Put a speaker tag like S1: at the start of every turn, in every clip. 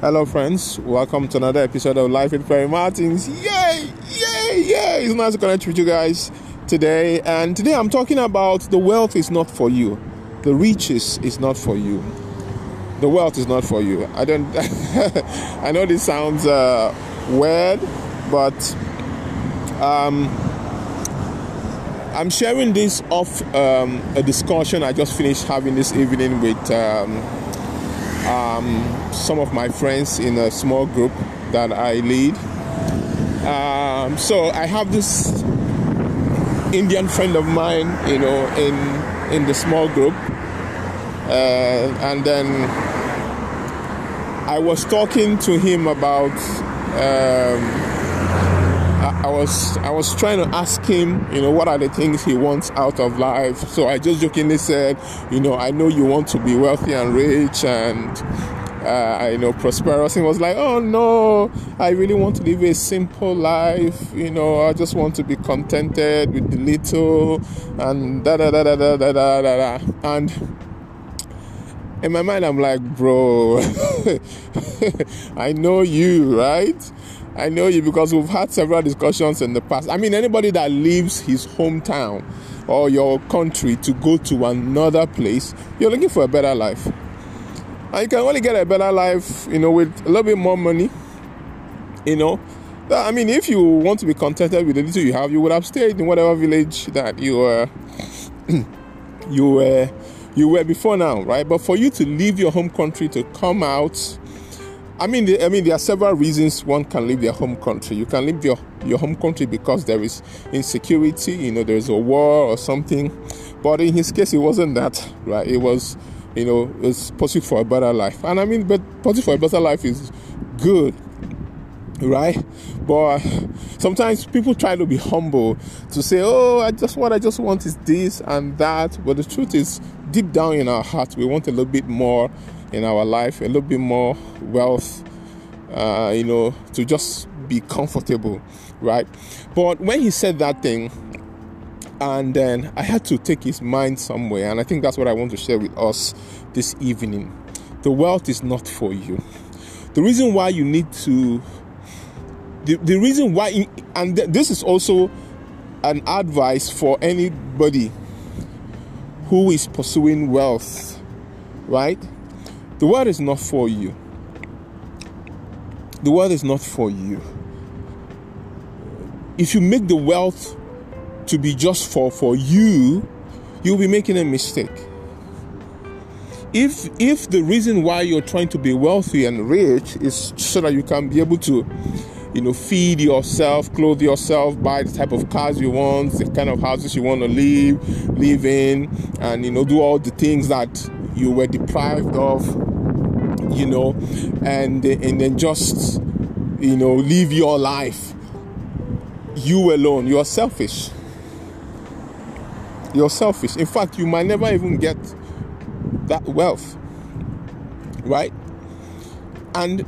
S1: Hello, friends. Welcome to another episode of Life with Perry Martins. Yay! Yay! Yay! It's nice to connect with you guys today. And today I'm talking about the wealth is not for you, the riches is not for you. The wealth is not for you. I don't. I know this sounds uh, weird, but um, I'm sharing this off um, a discussion I just finished having this evening with um, um, some of my friends in a small group that I lead. Um, so I have this Indian friend of mine, you know, in in the small group, uh, and then I was talking to him about. Um, I was I was trying to ask him, you know, what are the things he wants out of life. So I just jokingly said, you know, I know you want to be wealthy and rich and uh, you know prosperous. He was like, oh no, I really want to live a simple life. You know, I just want to be contented with the little and da da da da da da da da. And in my mind, I'm like, bro, I know you, right? I know you because we've had several discussions in the past. I mean, anybody that leaves his hometown or your country to go to another place, you're looking for a better life. And you can only get a better life, you know, with a little bit more money. You know, I mean, if you want to be contented with the little you have, you would have stayed in whatever village that you were, you were, you were before now, right? But for you to leave your home country to come out I mean, I mean, there are several reasons one can leave their home country. You can leave your, your home country because there is insecurity, you know, there's a war or something. But in his case, it wasn't that, right? It was, you know, it's pursuit for a better life. And I mean, but pursuit for a better life is good, right? But sometimes people try to be humble to say, oh, I just what I just want is this and that. But the truth is, deep down in our hearts, we want a little bit more in our life, a little bit more wealth, uh, you know, to just be comfortable, right? But when he said that thing, and then I had to take his mind somewhere, and I think that's what I want to share with us this evening. The wealth is not for you. The reason why you need to, the, the reason why, and this is also an advice for anybody who is pursuing wealth, right? The world is not for you. The world is not for you. If you make the wealth to be just for for you, you'll be making a mistake. If if the reason why you're trying to be wealthy and rich is so that you can be able to you know, feed yourself, clothe yourself, buy the type of cars you want, the kind of houses you want to live, live in, and you know, do all the things that you were deprived of, you know, and and then just you know live your life. You alone, you're selfish. You're selfish. In fact, you might never even get that wealth, right? And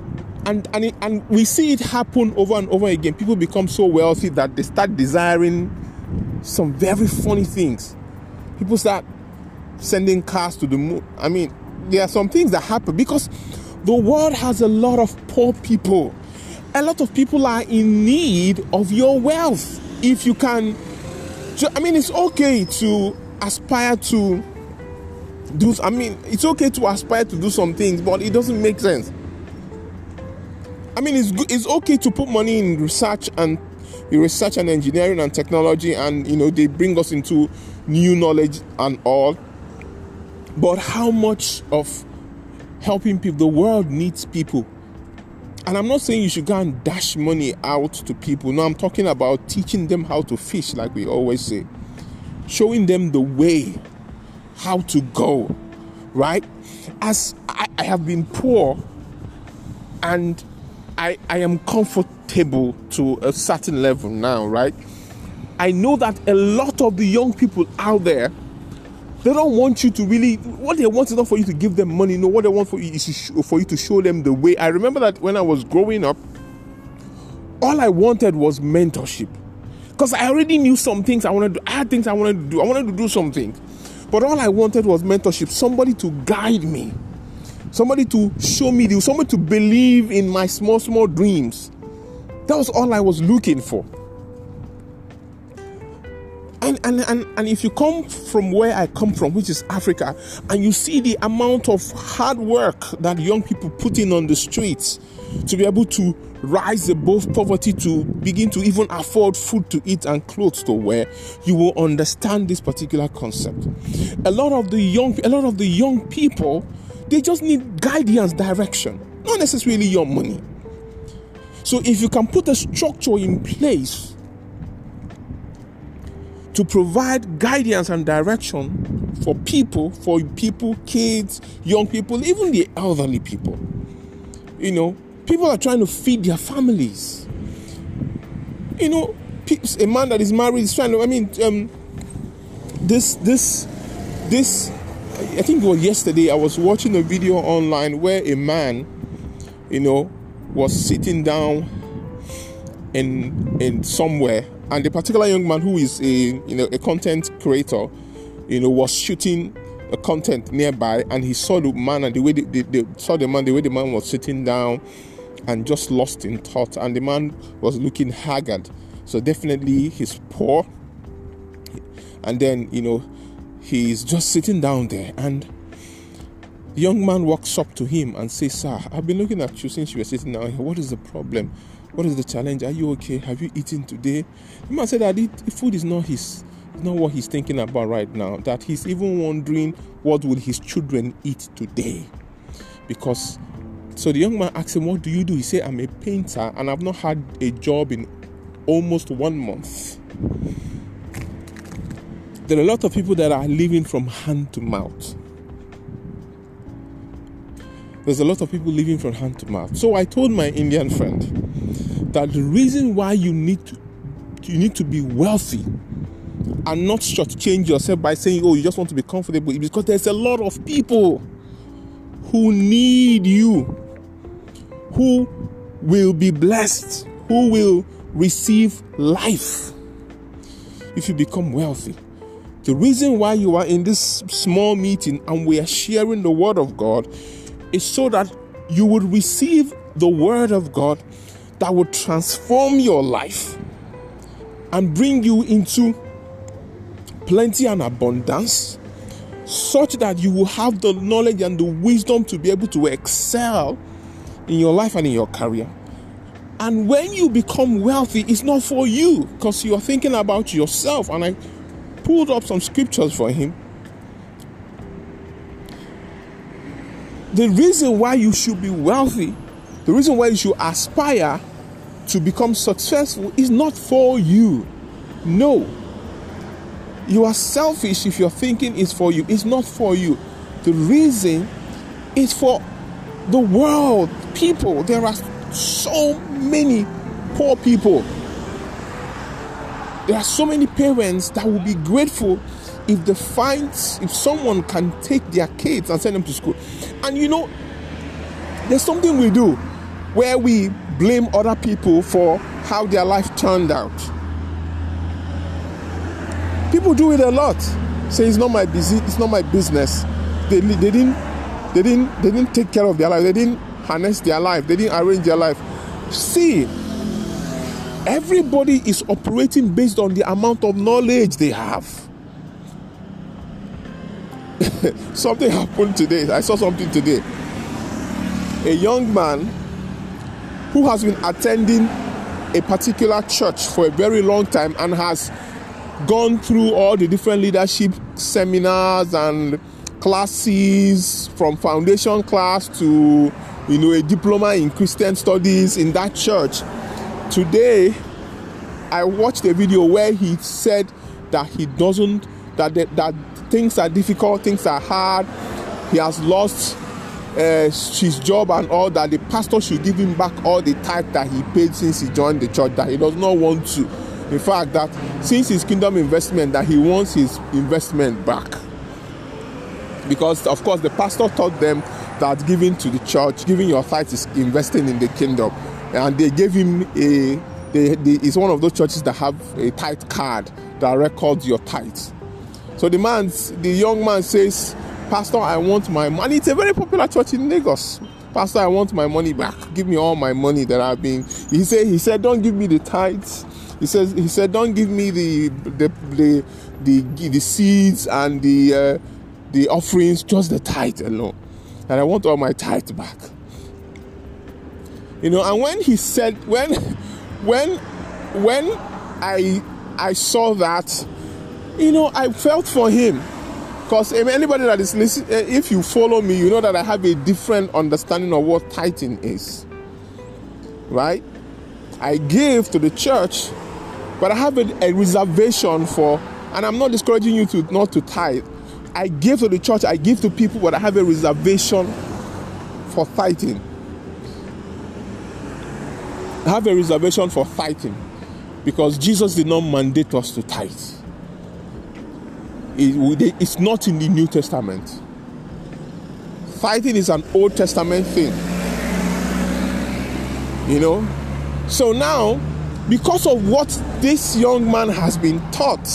S1: and and it, and we see it happen over and over again. People become so wealthy that they start desiring some very funny things. People start sending cars to the moon. I mean, there are some things that happen because the world has a lot of poor people. A lot of people are in need of your wealth. If you can, I mean, it's okay to aspire to do. I mean, it's okay to aspire to do some things, but it doesn't make sense. I mean, it's it's okay to put money in research and research and engineering and technology, and you know they bring us into new knowledge and all. But how much of helping people? The world needs people. And I'm not saying you should go and dash money out to people. No, I'm talking about teaching them how to fish, like we always say, showing them the way, how to go, right? As I, I have been poor and I, I am comfortable to a certain level now, right? I know that a lot of the young people out there they don't want you to really. What they want is not for you to give them money. No, what they want for you is for you to show them the way. I remember that when I was growing up, all I wanted was mentorship, because I already knew some things I wanted. To, I had things I wanted to do. I wanted to do something, but all I wanted was mentorship. Somebody to guide me, somebody to show me the somebody to believe in my small small dreams that was all i was looking for and, and, and, and if you come from where I come from, which is Africa, and you see the amount of hard work that young people put in on the streets to be able to rise above poverty to begin to even afford food to eat and clothes to wear, you will understand this particular concept. A lot of the young, a lot of the young people, they just need guidance, direction, not necessarily your money. So if you can put a structure in place to provide guidance and direction for people, for people, kids, young people, even the elderly people. You know, people are trying to feed their families. You know, a man that is married is trying to. I mean, um, this, this, this. I think it was yesterday. I was watching a video online where a man, you know, was sitting down in in somewhere and the particular young man who is a you know a content creator you know was shooting a content nearby and he saw the man and the way they, saw the man the way the man was sitting down and just lost in thought. And the man was looking haggard. So definitely he's poor. And then you know he's just sitting down there. And the young man walks up to him and says sir i've been looking at you since you were sitting down here. What is the problem what is the challenge? Are you okay? Have you eaten today? The man said that it, food is not his not what he's thinking about right now. That he's even wondering what will his children eat today. Because so the young man asked him, What do you do? He said, I'm a painter and I've not had a job in almost one month. There are a lot of people that are living from hand to mouth. There's a lot of people living from hand to mouth. So I told my Indian friend, that the reason why you need to you need to be wealthy and not shortchange yourself by saying, "Oh, you just want to be comfortable," because there's a lot of people who need you, who will be blessed, who will receive life if you become wealthy. The reason why you are in this small meeting and we are sharing the word of God is so that you will receive the word of God that will transform your life and bring you into plenty and abundance, such that you will have the knowledge and the wisdom to be able to excel in your life and in your career. And when you become wealthy, it's not for you because you are thinking about yourself. And I pulled up some scriptures for him. The reason why you should be wealthy, the reason why you should aspire to become successful is not for you. No. You are selfish if your thinking is for you. It's not for you. The reason is for the world, people. There are so many poor people. There are so many parents that will be grateful if they find if someone can take their kids and send them to school. And you know, there's something we do where we blame other people for how their life turned out. People do it a lot. Say it's not my busy, it's not my business. They, they didn't they didn't they didn't take care of their life. They didn't harness their life. They didn't arrange their life. See, everybody is operating based on the amount of knowledge they have. something happened today. I saw something today. A young man who has been attending a particular church for a very long time and has gone through all the different leadership seminars and classes from foundation class to you know a diploma in christian studies in that church. Today i watched a video where he said that he doesn't that that things are difficult things are hard he has lost uh, his job and all that, the pastor should give him back all the tithe that he paid since he joined the church. That he does not want to. In fact, that since his kingdom investment, that he wants his investment back. Because of course, the pastor taught them that giving to the church, giving your tithe is investing in the kingdom, and they gave him a. They, they, it's one of those churches that have a tithe card that records your tithe. So the man, the young man says, Pastor, I want my money. It's a very popular church in Lagos. Pastor, I want my money back. Give me all my money that I've been. He said, he said, don't give me the tithes. He says, he said, don't give me the the the the, the seeds and the uh, the offerings, just the tithe alone. And I want all my tithe back. You know, and when he said, when when when I I saw that, you know, I felt for him. Because anybody that is listening, eh, if you follow me, you know that I have a different understanding of what tithing is. Right? I give to the church, but I have a, a reservation for, and I'm not discouraging you to not to tithe. I give to the church, I give to people, but I have a reservation for tithing. I have a reservation for tithing because Jesus did not mandate us to tithe. It's not in the New Testament. Tithing is an Old Testament thing. You know? So now, because of what this young man has been taught,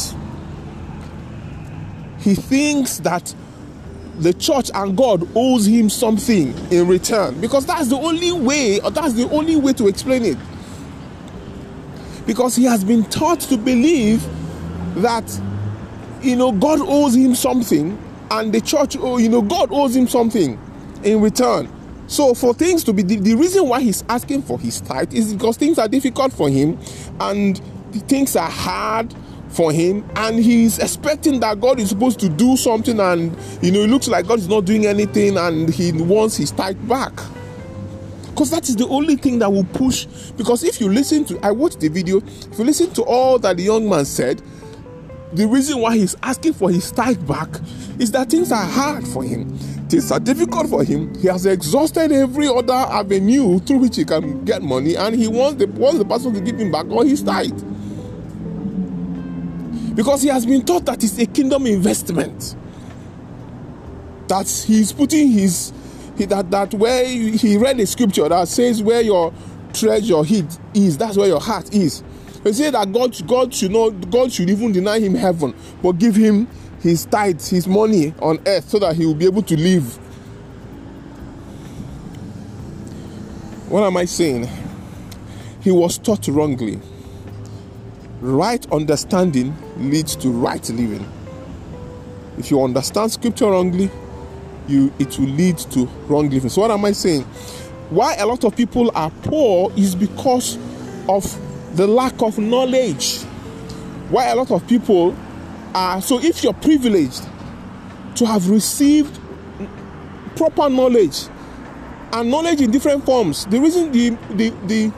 S1: he thinks that the church and God owes him something in return because that's the only way, or that's the only way to explain it. Because he has been taught to believe that, you know, God owes him something and the church, oh, you know, God owes him something in return. So, for things to be the, the reason why he's asking for his tithe is because things are difficult for him and things are hard for him and he's expecting that God is supposed to do something and you know it looks like God is not doing anything and he wants his tithe back. Because that is the only thing that will push. Because if you listen to, I watched the video, if you listen to all that the young man said, the reason why he's asking for his tithe back is that things are hard for him. Things are difficult for him. He has exhausted every other avenue through which he can get money, and he wants the wants the person to give him back all his tithe because he has been taught that it's a kingdom investment. That he's putting his he, that that where he read a scripture that says where your treasure hid is, that's where your heart is. He said that God God should not God should even deny him heaven, but give him his tithes, his money on earth, so that he will be able to live. What am I saying? He was taught wrongly right understanding leads to right living. If you understand scripture wrongly, you it will lead to wrong living. So what am I saying? Why a lot of people are poor is because of the lack of knowledge. Why a lot of people are so if you're privileged to have received proper knowledge and knowledge in different forms, the reason the the the,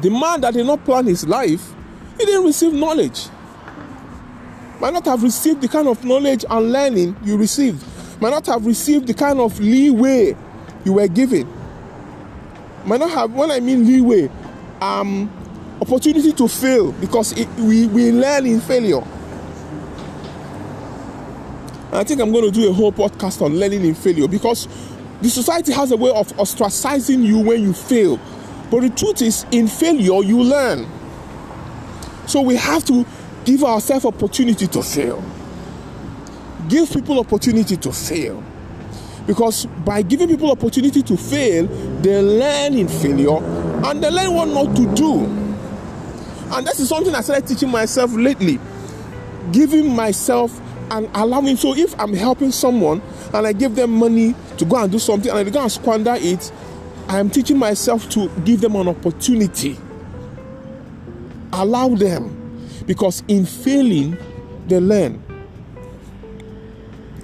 S1: the man that did not plan his life he didn't receive knowledge. Might not have received the kind of knowledge and learning you received. Might not have received the kind of leeway you were given. Might not have, when I mean leeway, um, opportunity to fail because it, we, we learn in failure. And I think I'm going to do a whole podcast on learning in failure because the society has a way of ostracizing you when you fail. But the truth is, in failure, you learn. So we have to give ourselves opportunity to fail. Give people opportunity to fail. Because by giving people opportunity to fail, they learn in failure and they learn what not to do. And this is something I started teaching myself lately. Giving myself and allowing. So if I'm helping someone and I give them money to go and do something and they go and squander it, I am teaching myself to give them an opportunity Allow them because in failing, they learn.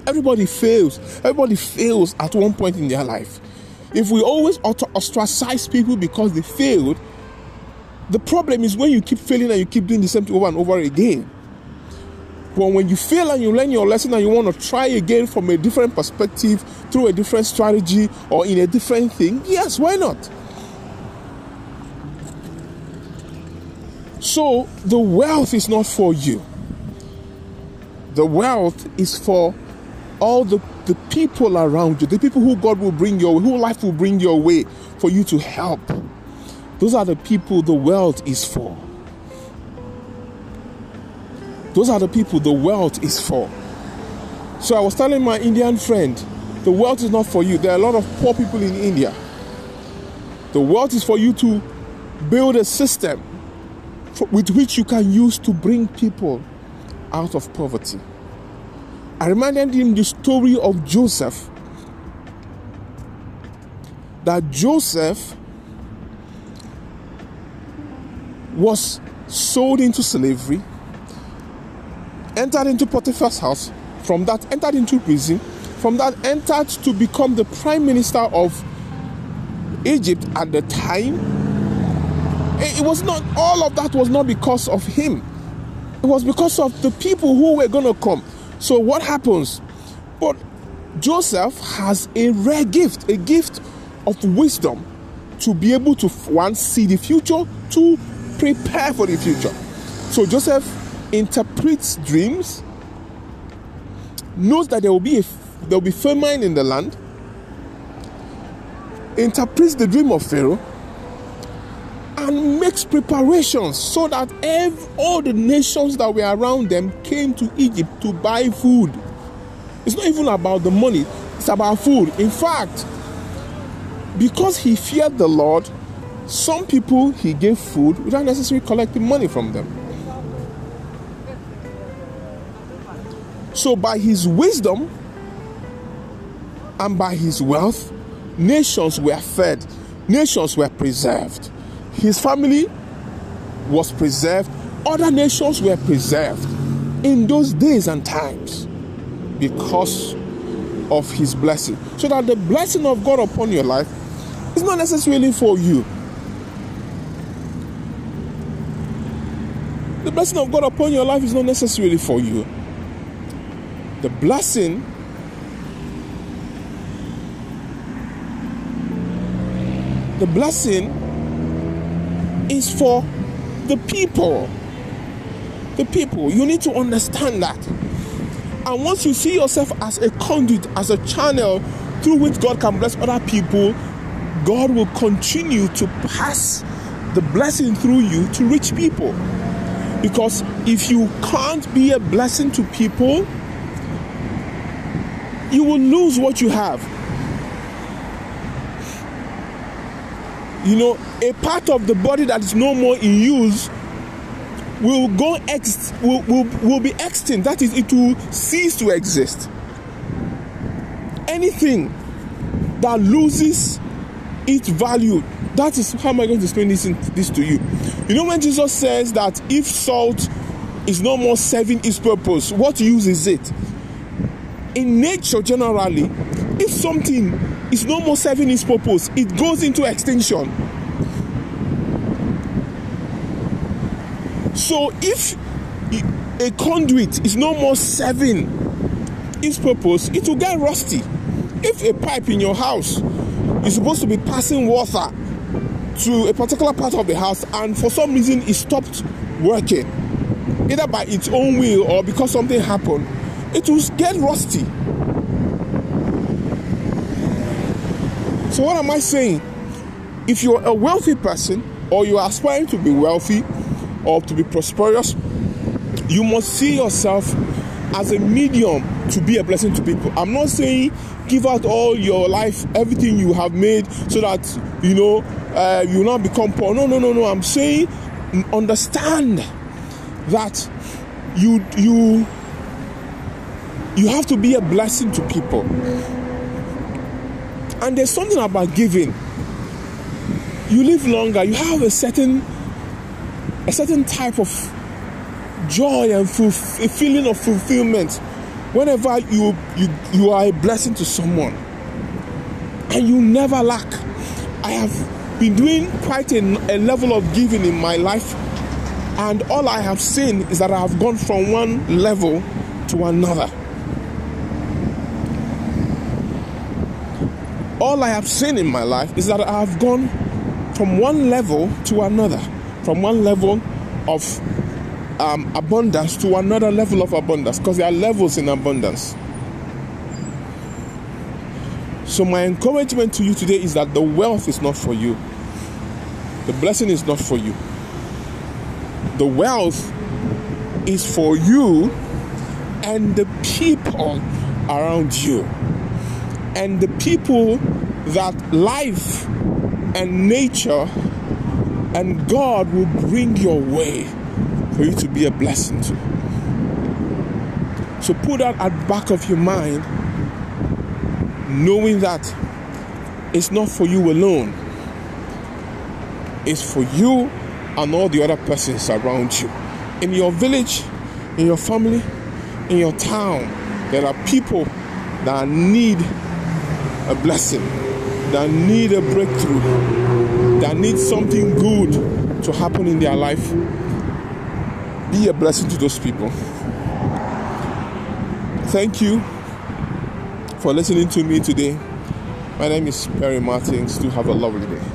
S1: Everybody fails. Everybody fails at one point in their life. If we always ostracize people because they failed, the problem is when you keep failing and you keep doing the same thing over and over again. But when you fail and you learn your lesson and you want to try again from a different perspective, through a different strategy, or in a different thing, yes, why not? So the wealth is not for you. The wealth is for all the, the people around you, the people who God will bring your way, who life will bring your way for you to help. Those are the people the world is for. Those are the people the world is for. So I was telling my Indian friend, the world is not for you. There are a lot of poor people in India. The world is for you to build a system for, with which you can use to bring people out of poverty. I reminded him the story of Joseph. That Joseph was sold into slavery, entered into Potiphar's house, from that entered into prison, from that entered to become the prime minister of Egypt at the time. Eh, it was not all of that was not because of him. It was because of the people who were going to come. So what happens? But Joseph has a rare gift, a gift of wisdom to be able to one see the future, to prepare for the future. So Joseph interprets dreams, knows that there will be a there will be famine in the land, interprets the dream of Pharaoh, and makes preparations so that all the nations that were around them came to Egypt to buy food. It's not even about the money, it's about food. In fact, because he feared the Lord, some people he gave food without necessarily collecting money from them. So, by his wisdom and by his wealth, nations were fed, nations were preserved. His family was preserved, other nations were preserved in those days and times because of his blessing. So that the blessing of God upon your life is not necessarily for you. Blessing of God upon your life is not necessarily for you. The blessing the blessing is for the people. The people. You need to understand that. And once you see yourself as a conduit, as a channel through which God can bless other people, God will continue to pass the blessing through you to reach people. Because if you can't be a blessing to people, you will lose what you have. You know, a part of the body that is no more in use will go ex will, will, will be extinct. That is, it will cease to exist. Anything that loses its value that is how am I going to explain this, this to you? You know, when Jesus says that if salt is no more serving its purpose, what use is it? In nature, generally, if something is no more serving its purpose, it goes into extinction. So if a conduit is no more serving its purpose, it will get rusty. If a pipe in your house is supposed to be passing water to a particular part of the house and for some reason it stopped working, either by its own will or because something happened, it will get rusty. So, what am I saying? If you're a wealthy person or you are aspiring to be wealthy or to be prosperous, you must see yourself as a medium to be a blessing to people. I'm not saying give out all your life, everything you have made, so that you know uh, you will not become poor. No, no, no, no. I'm saying understand that you you you have to be a blessing to people. And there's something about giving. You live longer. You have a certain a certain type of joy and a feeling of fulfillment whenever you you you are a blessing to someone and you never lack i have been doing quite a, a level of giving in my life, and all I have seen is that I have gone from one level to another. All I have seen in my life is that I have gone from one level to another, from one level of um, abundance to another level of abundance, because there are levels in abundance. So, my encouragement to you today is that the wealth is not for you, the blessing is not for you. The wealth is for you and the people around you. And the people that life and nature and God will bring your way for you to be a blessing to. So put that at the back of your mind, knowing that it's not for you alone. It's for you and all the other persons around you. In your village, in your family, in your town, there are people that need a blessing, that need a breakthrough, that need something good to happen in their life. Be a blessing to those people. Thank you for listening to me today. My name is Perry Martins. Do have a lovely day.